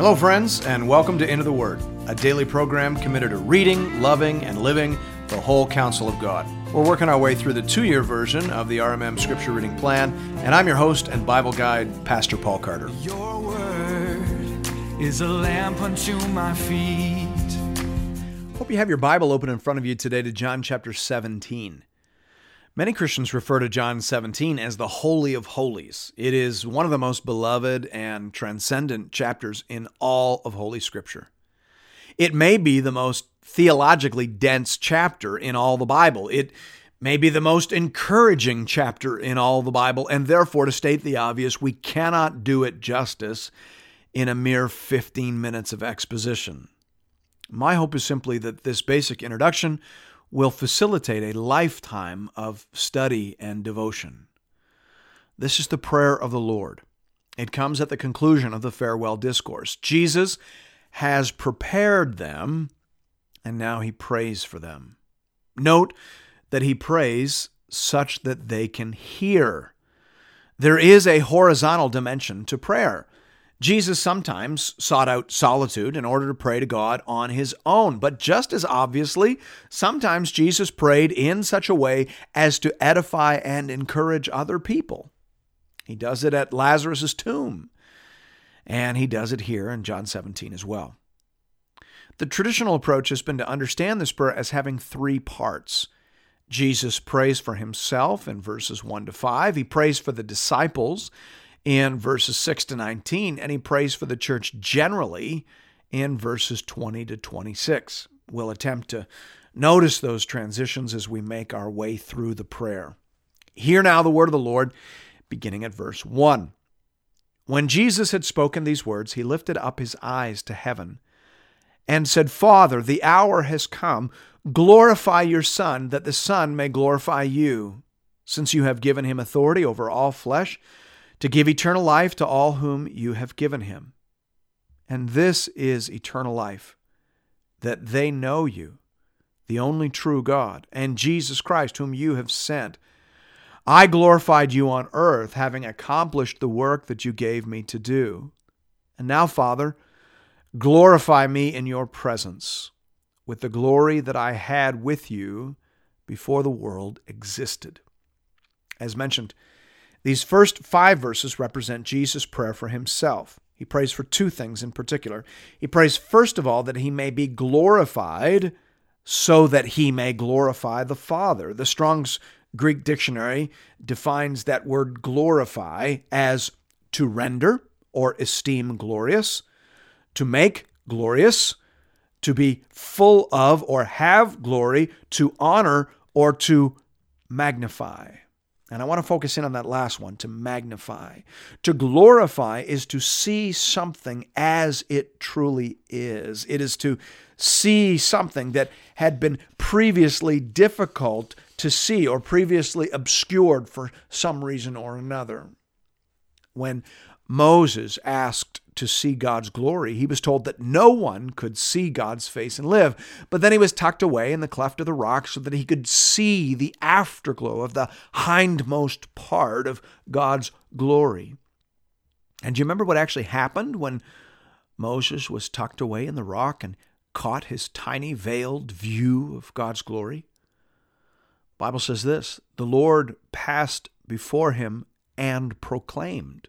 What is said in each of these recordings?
Hello, friends, and welcome to Into the Word, a daily program committed to reading, loving, and living the whole counsel of God. We're working our way through the two year version of the RMM Scripture Reading Plan, and I'm your host and Bible guide, Pastor Paul Carter. Your word is a lamp unto my feet. Hope you have your Bible open in front of you today to John chapter 17. Many Christians refer to John 17 as the Holy of Holies. It is one of the most beloved and transcendent chapters in all of Holy Scripture. It may be the most theologically dense chapter in all the Bible. It may be the most encouraging chapter in all the Bible, and therefore, to state the obvious, we cannot do it justice in a mere 15 minutes of exposition. My hope is simply that this basic introduction will facilitate a lifetime of study and devotion. This is the prayer of the Lord. It comes at the conclusion of the farewell discourse. Jesus has prepared them, and now he prays for them. Note that he prays such that they can hear. There is a horizontal dimension to prayer. Jesus sometimes sought out solitude in order to pray to God on his own, but just as obviously, sometimes Jesus prayed in such a way as to edify and encourage other people. He does it at Lazarus' tomb, and he does it here in John 17 as well. The traditional approach has been to understand this prayer as having three parts. Jesus prays for himself in verses 1 to 5. He prays for the disciples in verses 6 to 19, and he prays for the church generally in verses 20 to 26. We'll attempt to notice those transitions as we make our way through the prayer. Hear now the word of the Lord, beginning at verse 1. When Jesus had spoken these words, he lifted up his eyes to heaven and said, Father, the hour has come. Glorify your Son, that the Son may glorify you, since you have given him authority over all flesh to give eternal life to all whom you have given him. And this is eternal life, that they know you, the only true God, and Jesus Christ, whom you have sent. I glorified you on earth, having accomplished the work that you gave me to do. And now, Father, glorify me in your presence with the glory that I had with you before the world existed. As mentioned, these first five verses represent Jesus' prayer for himself. He prays for two things in particular. He prays, first of all, that he may be glorified so that he may glorify the Father. The Strong's Greek dictionary defines that word glorify as to render or esteem glorious, to make glorious, to be full of or have glory, to honor or to magnify. And I want to focus in on that last one to magnify. To glorify is to see something as it truly is. It is to see something that had been previously difficult to see or previously obscured for some reason or another. When Moses asked to see God's glory, he was told that no one could see God's face and live. But then he was tucked away in the cleft of the rock so that he could see the afterglow of the hindmost part of God's glory. And do you remember what actually happened when Moses was tucked away in the rock and caught his tiny veiled view of God's glory? The Bible says this, the Lord passed before him and proclaimed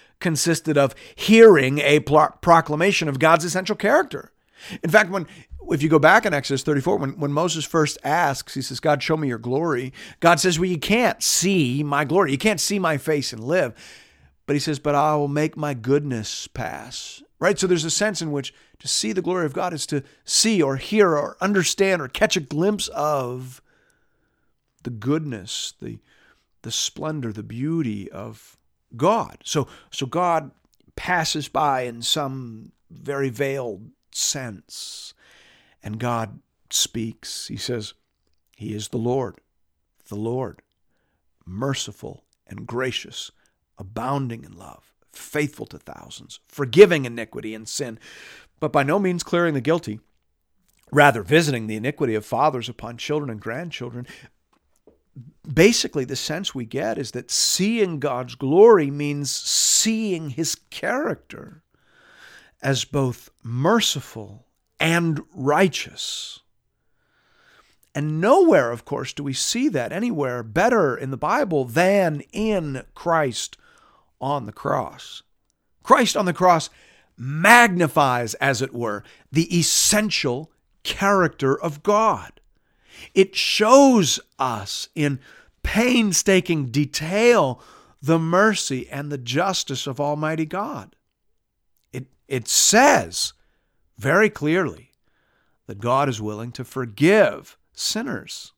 consisted of hearing a proclamation of God's essential character. In fact, when if you go back in Exodus 34, when, when Moses first asks, he says, God, show me your glory. God says, Well, you can't see my glory. You can't see my face and live. But he says, But I will make my goodness pass. Right? So there's a sense in which to see the glory of God is to see or hear or understand or catch a glimpse of the goodness, the, the splendor, the beauty of God. So, so God passes by in some very veiled sense. And God speaks. He says, He is the Lord, the Lord, merciful and gracious, abounding in love, faithful to thousands, forgiving iniquity and sin, but by no means clearing the guilty, rather visiting the iniquity of fathers upon children and grandchildren. Basically, the sense we get is that seeing God's glory means seeing his character as both merciful and righteous. And nowhere, of course, do we see that anywhere better in the Bible than in Christ on the cross. Christ on the cross magnifies, as it were, the essential character of God. It shows us in painstaking detail the mercy and the justice of Almighty God. It, it says very clearly that God is willing to forgive sinners.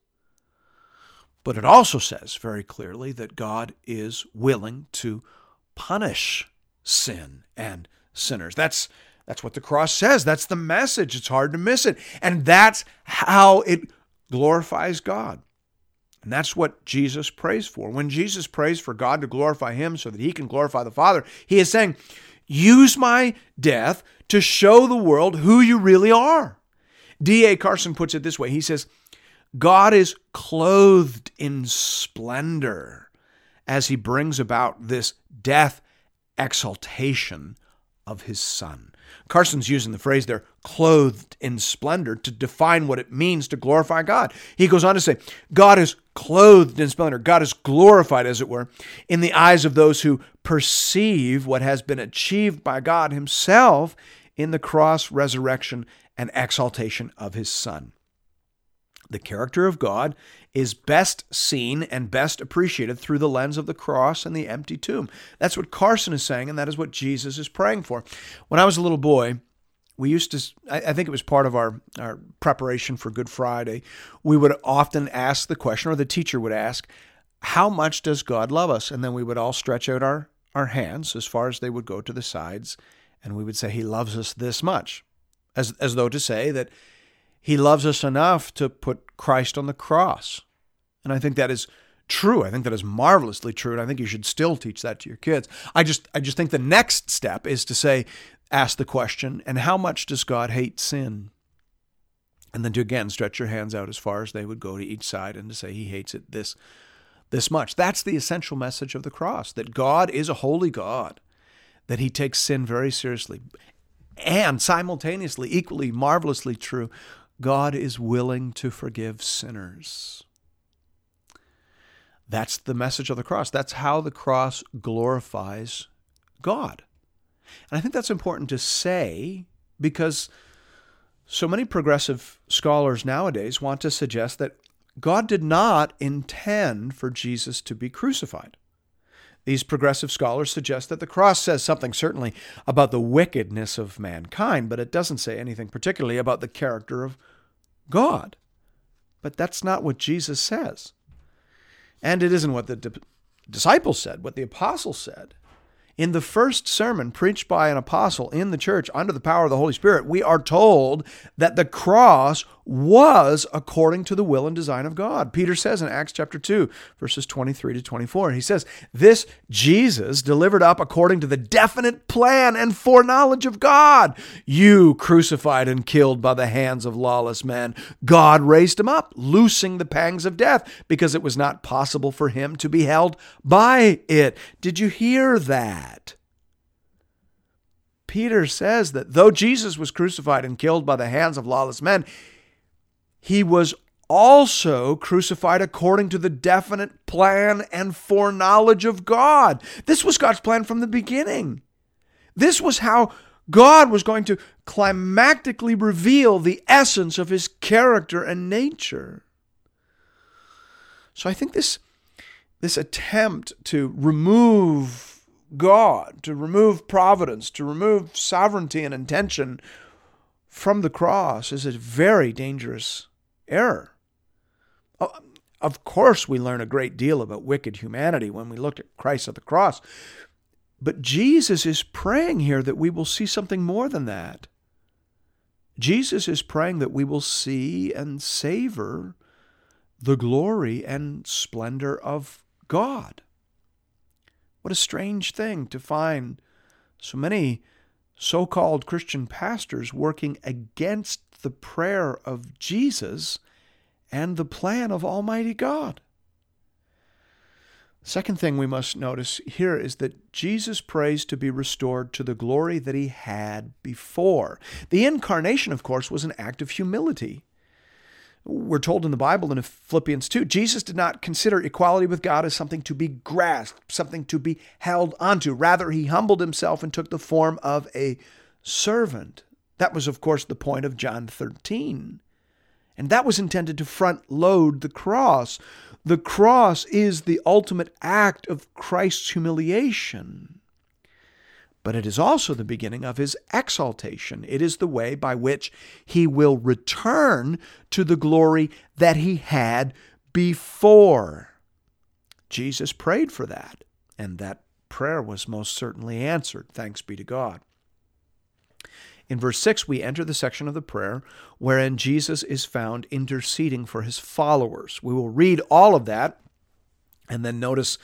But it also says very clearly that God is willing to punish sin and sinners. That's that's what the cross says. That's the message. It's hard to miss it. And that's how it glorifies God. And that's what Jesus prays for. When Jesus prays for God to glorify him so that he can glorify the Father, he is saying, Use my death to show the world who you really are. D.A. Carson puts it this way He says, God is clothed in splendor as he brings about this death exaltation of his son. Carson's using the phrase there, clothed in splendor, to define what it means to glorify God. He goes on to say, God is clothed in splendor. God is glorified, as it were, in the eyes of those who perceive what has been achieved by God Himself in the cross, resurrection, and exaltation of His Son. The character of God is best seen and best appreciated through the lens of the cross and the empty tomb. That's what Carson is saying, and that is what Jesus is praying for. When I was a little boy, we used to, I think it was part of our, our preparation for Good Friday, we would often ask the question, or the teacher would ask, How much does God love us? And then we would all stretch out our, our hands as far as they would go to the sides, and we would say, He loves us this much, as, as though to say that he loves us enough to put Christ on the cross. And I think that is true. I think that is marvelously true. And I think you should still teach that to your kids. I just I just think the next step is to say, ask the question, and how much does God hate sin? And then to again stretch your hands out as far as they would go to each side and to say he hates it this this much. That's the essential message of the cross, that God is a holy God, that he takes sin very seriously. And simultaneously, equally marvelously true, God is willing to forgive sinners. That's the message of the cross. That's how the cross glorifies God. And I think that's important to say because so many progressive scholars nowadays want to suggest that God did not intend for Jesus to be crucified. These progressive scholars suggest that the cross says something certainly about the wickedness of mankind, but it doesn't say anything particularly about the character of God. But that's not what Jesus says. And it isn't what the di- disciples said, what the apostles said. In the first sermon preached by an apostle in the church under the power of the Holy Spirit, we are told that the cross was according to the will and design of God. Peter says in Acts chapter 2, verses 23 to 24, he says, This Jesus delivered up according to the definite plan and foreknowledge of God. You crucified and killed by the hands of lawless men. God raised him up, loosing the pangs of death, because it was not possible for him to be held by it. Did you hear that? That. Peter says that though Jesus was crucified and killed by the hands of lawless men, he was also crucified according to the definite plan and foreknowledge of God. This was God's plan from the beginning. This was how God was going to climactically reveal the essence of his character and nature. So I think this, this attempt to remove God, to remove providence, to remove sovereignty and intention from the cross is a very dangerous error. Oh, of course, we learn a great deal about wicked humanity when we look at Christ at the cross. But Jesus is praying here that we will see something more than that. Jesus is praying that we will see and savor the glory and splendor of God. What a strange thing to find so many so called Christian pastors working against the prayer of Jesus and the plan of Almighty God. Second thing we must notice here is that Jesus prays to be restored to the glory that he had before. The incarnation, of course, was an act of humility. We're told in the Bible in Philippians 2, Jesus did not consider equality with God as something to be grasped, something to be held onto. Rather, he humbled himself and took the form of a servant. That was, of course, the point of John 13. And that was intended to front load the cross. The cross is the ultimate act of Christ's humiliation. But it is also the beginning of his exaltation. It is the way by which he will return to the glory that he had before. Jesus prayed for that, and that prayer was most certainly answered. Thanks be to God. In verse 6, we enter the section of the prayer wherein Jesus is found interceding for his followers. We will read all of that and then notice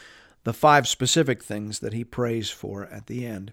the five specific things that he prays for at the end.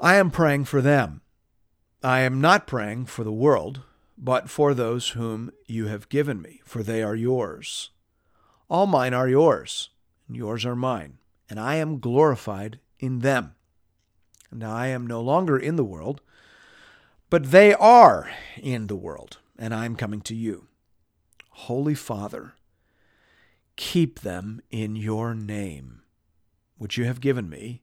I am praying for them. I am not praying for the world, but for those whom you have given me, for they are yours. All mine are yours, and yours are mine, and I am glorified in them. Now I am no longer in the world, but they are in the world, and I am coming to you. Holy Father, keep them in your name, which you have given me,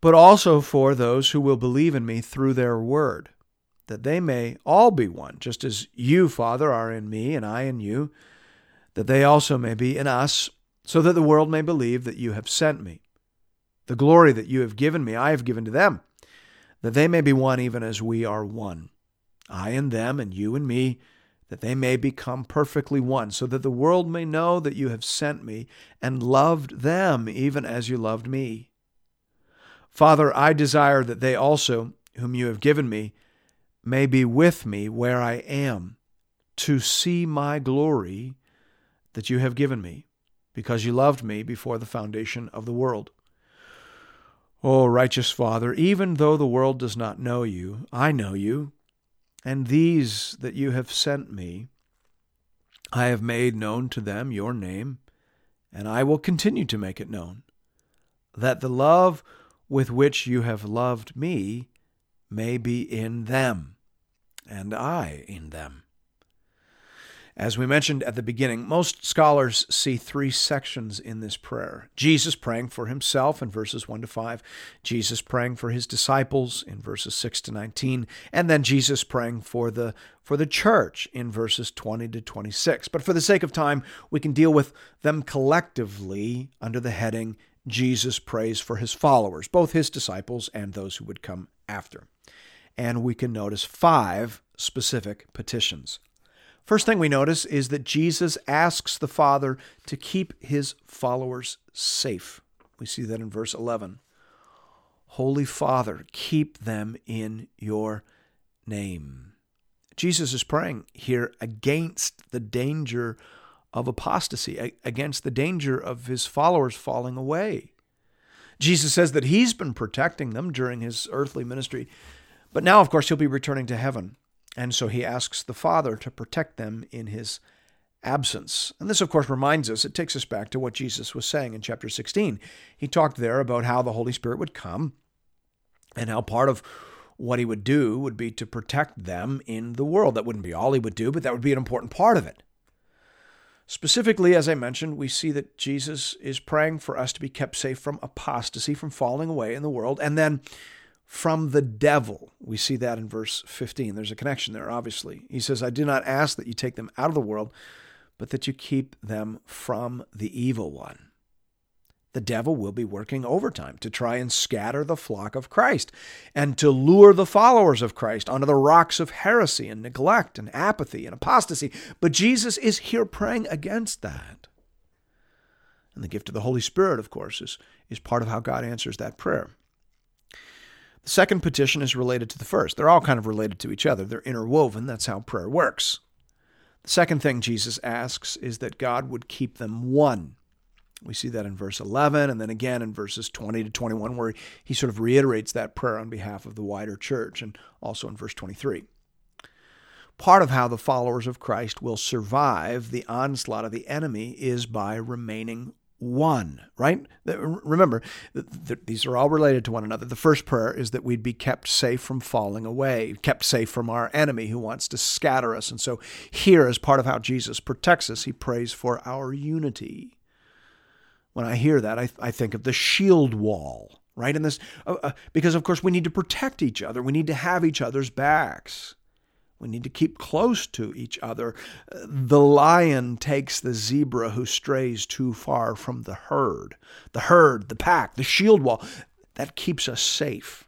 but also for those who will believe in me through their word, that they may all be one, just as you, Father, are in me and I in you, that they also may be in us, so that the world may believe that you have sent me. The glory that you have given me, I have given to them that they may be one even as we are one. I and them, and you and me, that they may become perfectly one, so that the world may know that you have sent me and loved them even as you loved me. Father, I desire that they also, whom you have given me, may be with me where I am, to see my glory that you have given me, because you loved me before the foundation of the world. O righteous Father, even though the world does not know you, I know you, and these that you have sent me, I have made known to them your name, and I will continue to make it known, that the love with which you have loved me may be in them, and I in them. As we mentioned at the beginning, most scholars see three sections in this prayer Jesus praying for himself in verses 1 to 5, Jesus praying for his disciples in verses 6 to 19, and then Jesus praying for the, for the church in verses 20 to 26. But for the sake of time, we can deal with them collectively under the heading Jesus prays for his followers, both his disciples and those who would come after. And we can notice five specific petitions. First thing we notice is that Jesus asks the Father to keep his followers safe. We see that in verse 11. Holy Father, keep them in your name. Jesus is praying here against the danger of apostasy, against the danger of his followers falling away. Jesus says that he's been protecting them during his earthly ministry, but now, of course, he'll be returning to heaven. And so he asks the Father to protect them in his absence. And this, of course, reminds us, it takes us back to what Jesus was saying in chapter 16. He talked there about how the Holy Spirit would come and how part of what he would do would be to protect them in the world. That wouldn't be all he would do, but that would be an important part of it. Specifically, as I mentioned, we see that Jesus is praying for us to be kept safe from apostasy, from falling away in the world, and then from the devil. We see that in verse 15. There's a connection there, obviously. He says, I do not ask that you take them out of the world, but that you keep them from the evil one the devil will be working overtime to try and scatter the flock of Christ and to lure the followers of Christ onto the rocks of heresy and neglect and apathy and apostasy. But Jesus is here praying against that. And the gift of the Holy Spirit, of course, is, is part of how God answers that prayer. The second petition is related to the first. They're all kind of related to each other, they're interwoven. That's how prayer works. The second thing Jesus asks is that God would keep them one. We see that in verse 11 and then again in verses 20 to 21, where he sort of reiterates that prayer on behalf of the wider church, and also in verse 23. Part of how the followers of Christ will survive the onslaught of the enemy is by remaining one, right? Remember, these are all related to one another. The first prayer is that we'd be kept safe from falling away, kept safe from our enemy who wants to scatter us. And so, here, as part of how Jesus protects us, he prays for our unity when I hear that, I, I think of the shield wall, right? And this, uh, uh, because of course we need to protect each other. We need to have each other's backs. We need to keep close to each other. The lion takes the zebra who strays too far from the herd. The herd, the pack, the shield wall, that keeps us safe.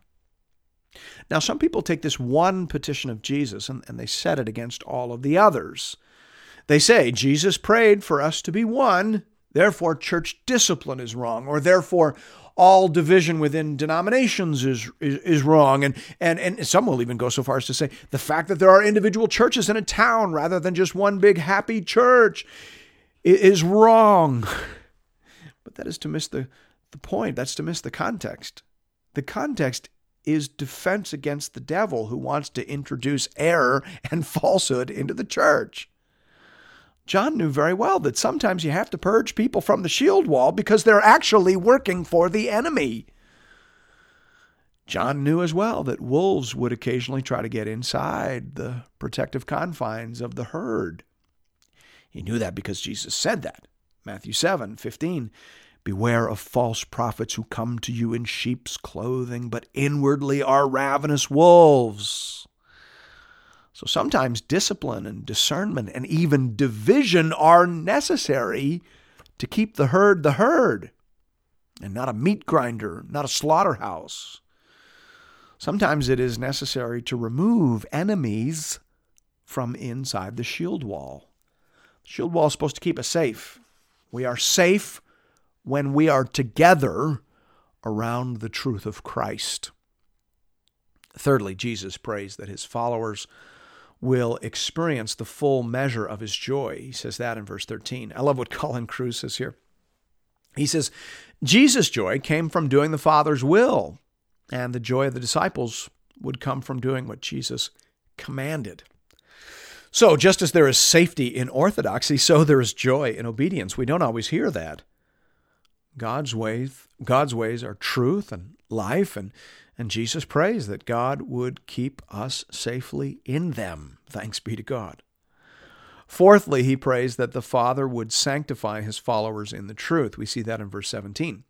Now, some people take this one petition of Jesus and, and they set it against all of the others. They say, Jesus prayed for us to be one, Therefore, church discipline is wrong, or therefore, all division within denominations is, is, is, wrong. And, and, and some will even go so far as to say the fact that there are individual churches in a town rather than just one big happy church is wrong. But that is to miss the, the point. That's to miss the context. The context is defense against the devil who wants to introduce error and falsehood into the church. John knew very well that sometimes you have to purge people from the shield wall because they're actually working for the enemy. John knew as well that wolves would occasionally try to get inside the protective confines of the herd. He knew that because Jesus said that. Matthew 7 15. Beware of false prophets who come to you in sheep's clothing, but inwardly are ravenous wolves. So sometimes discipline and discernment and even division are necessary to keep the herd the herd and not a meat grinder, not a slaughterhouse. Sometimes it is necessary to remove enemies from inside the shield wall. The shield wall is supposed to keep us safe. We are safe when we are together around the truth of Christ. Thirdly, Jesus prays that his followers will experience the full measure of his joy. He says that in verse 13. I love what Colin Kruse says here. He says, Jesus' joy came from doing the Father's will, and the joy of the disciples would come from doing what Jesus commanded. So, just as there is safety in orthodoxy, so there is joy in obedience. We don't always hear that. God's ways, God's ways are truth and life, and and Jesus prays that God would keep us safely in them. Thanks be to God. Fourthly, he prays that the Father would sanctify his followers in the truth. We see that in verse 17.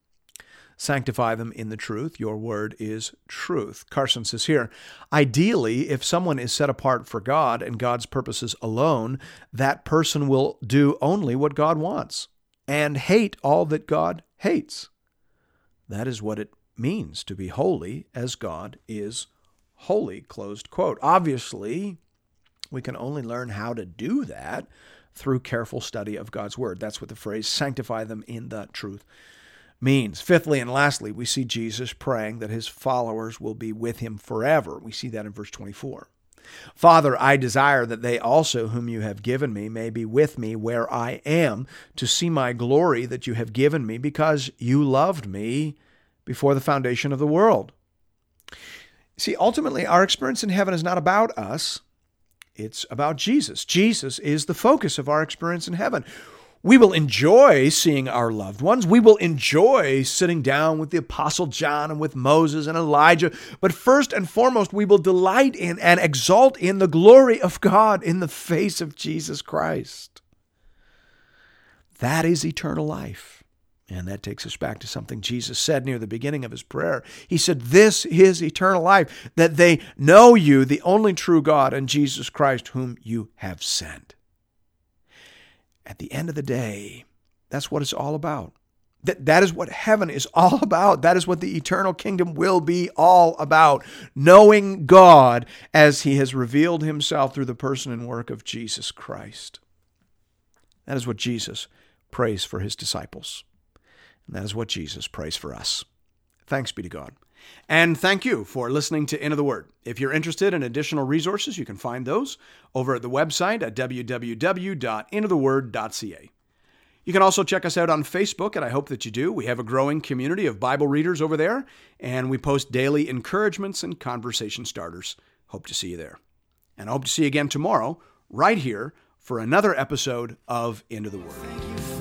Sanctify them in the truth. Your word is truth. Carson says here Ideally, if someone is set apart for God and God's purposes alone, that person will do only what God wants and hate all that God hates. That is what it means to be holy as God is holy. Closed quote. Obviously, We can only learn how to do that through careful study of God's Word. That's what the phrase sanctify them in the truth means. Fifthly and lastly, we see Jesus praying that his followers will be with him forever. We see that in verse 24. Father, I desire that they also, whom you have given me, may be with me where I am, to see my glory that you have given me, because you loved me before the foundation of the world. See, ultimately, our experience in heaven is not about us, it's about Jesus. Jesus is the focus of our experience in heaven. We will enjoy seeing our loved ones. We will enjoy sitting down with the Apostle John and with Moses and Elijah. But first and foremost, we will delight in and exalt in the glory of God in the face of Jesus Christ. That is eternal life. And that takes us back to something Jesus said near the beginning of his prayer. He said, This is eternal life, that they know you, the only true God, and Jesus Christ, whom you have sent. At the end of the day, that's what it's all about. That, that is what heaven is all about. That is what the eternal kingdom will be all about. Knowing God as he has revealed himself through the person and work of Jesus Christ. That is what Jesus prays for his disciples. That is what Jesus prays for us. Thanks be to God. And thank you for listening to Into the Word. If you're interested in additional resources, you can find those over at the website at www.intotheword.ca. You can also check us out on Facebook, and I hope that you do. We have a growing community of Bible readers over there, and we post daily encouragements and conversation starters. Hope to see you there. And I hope to see you again tomorrow, right here, for another episode of Into the Word.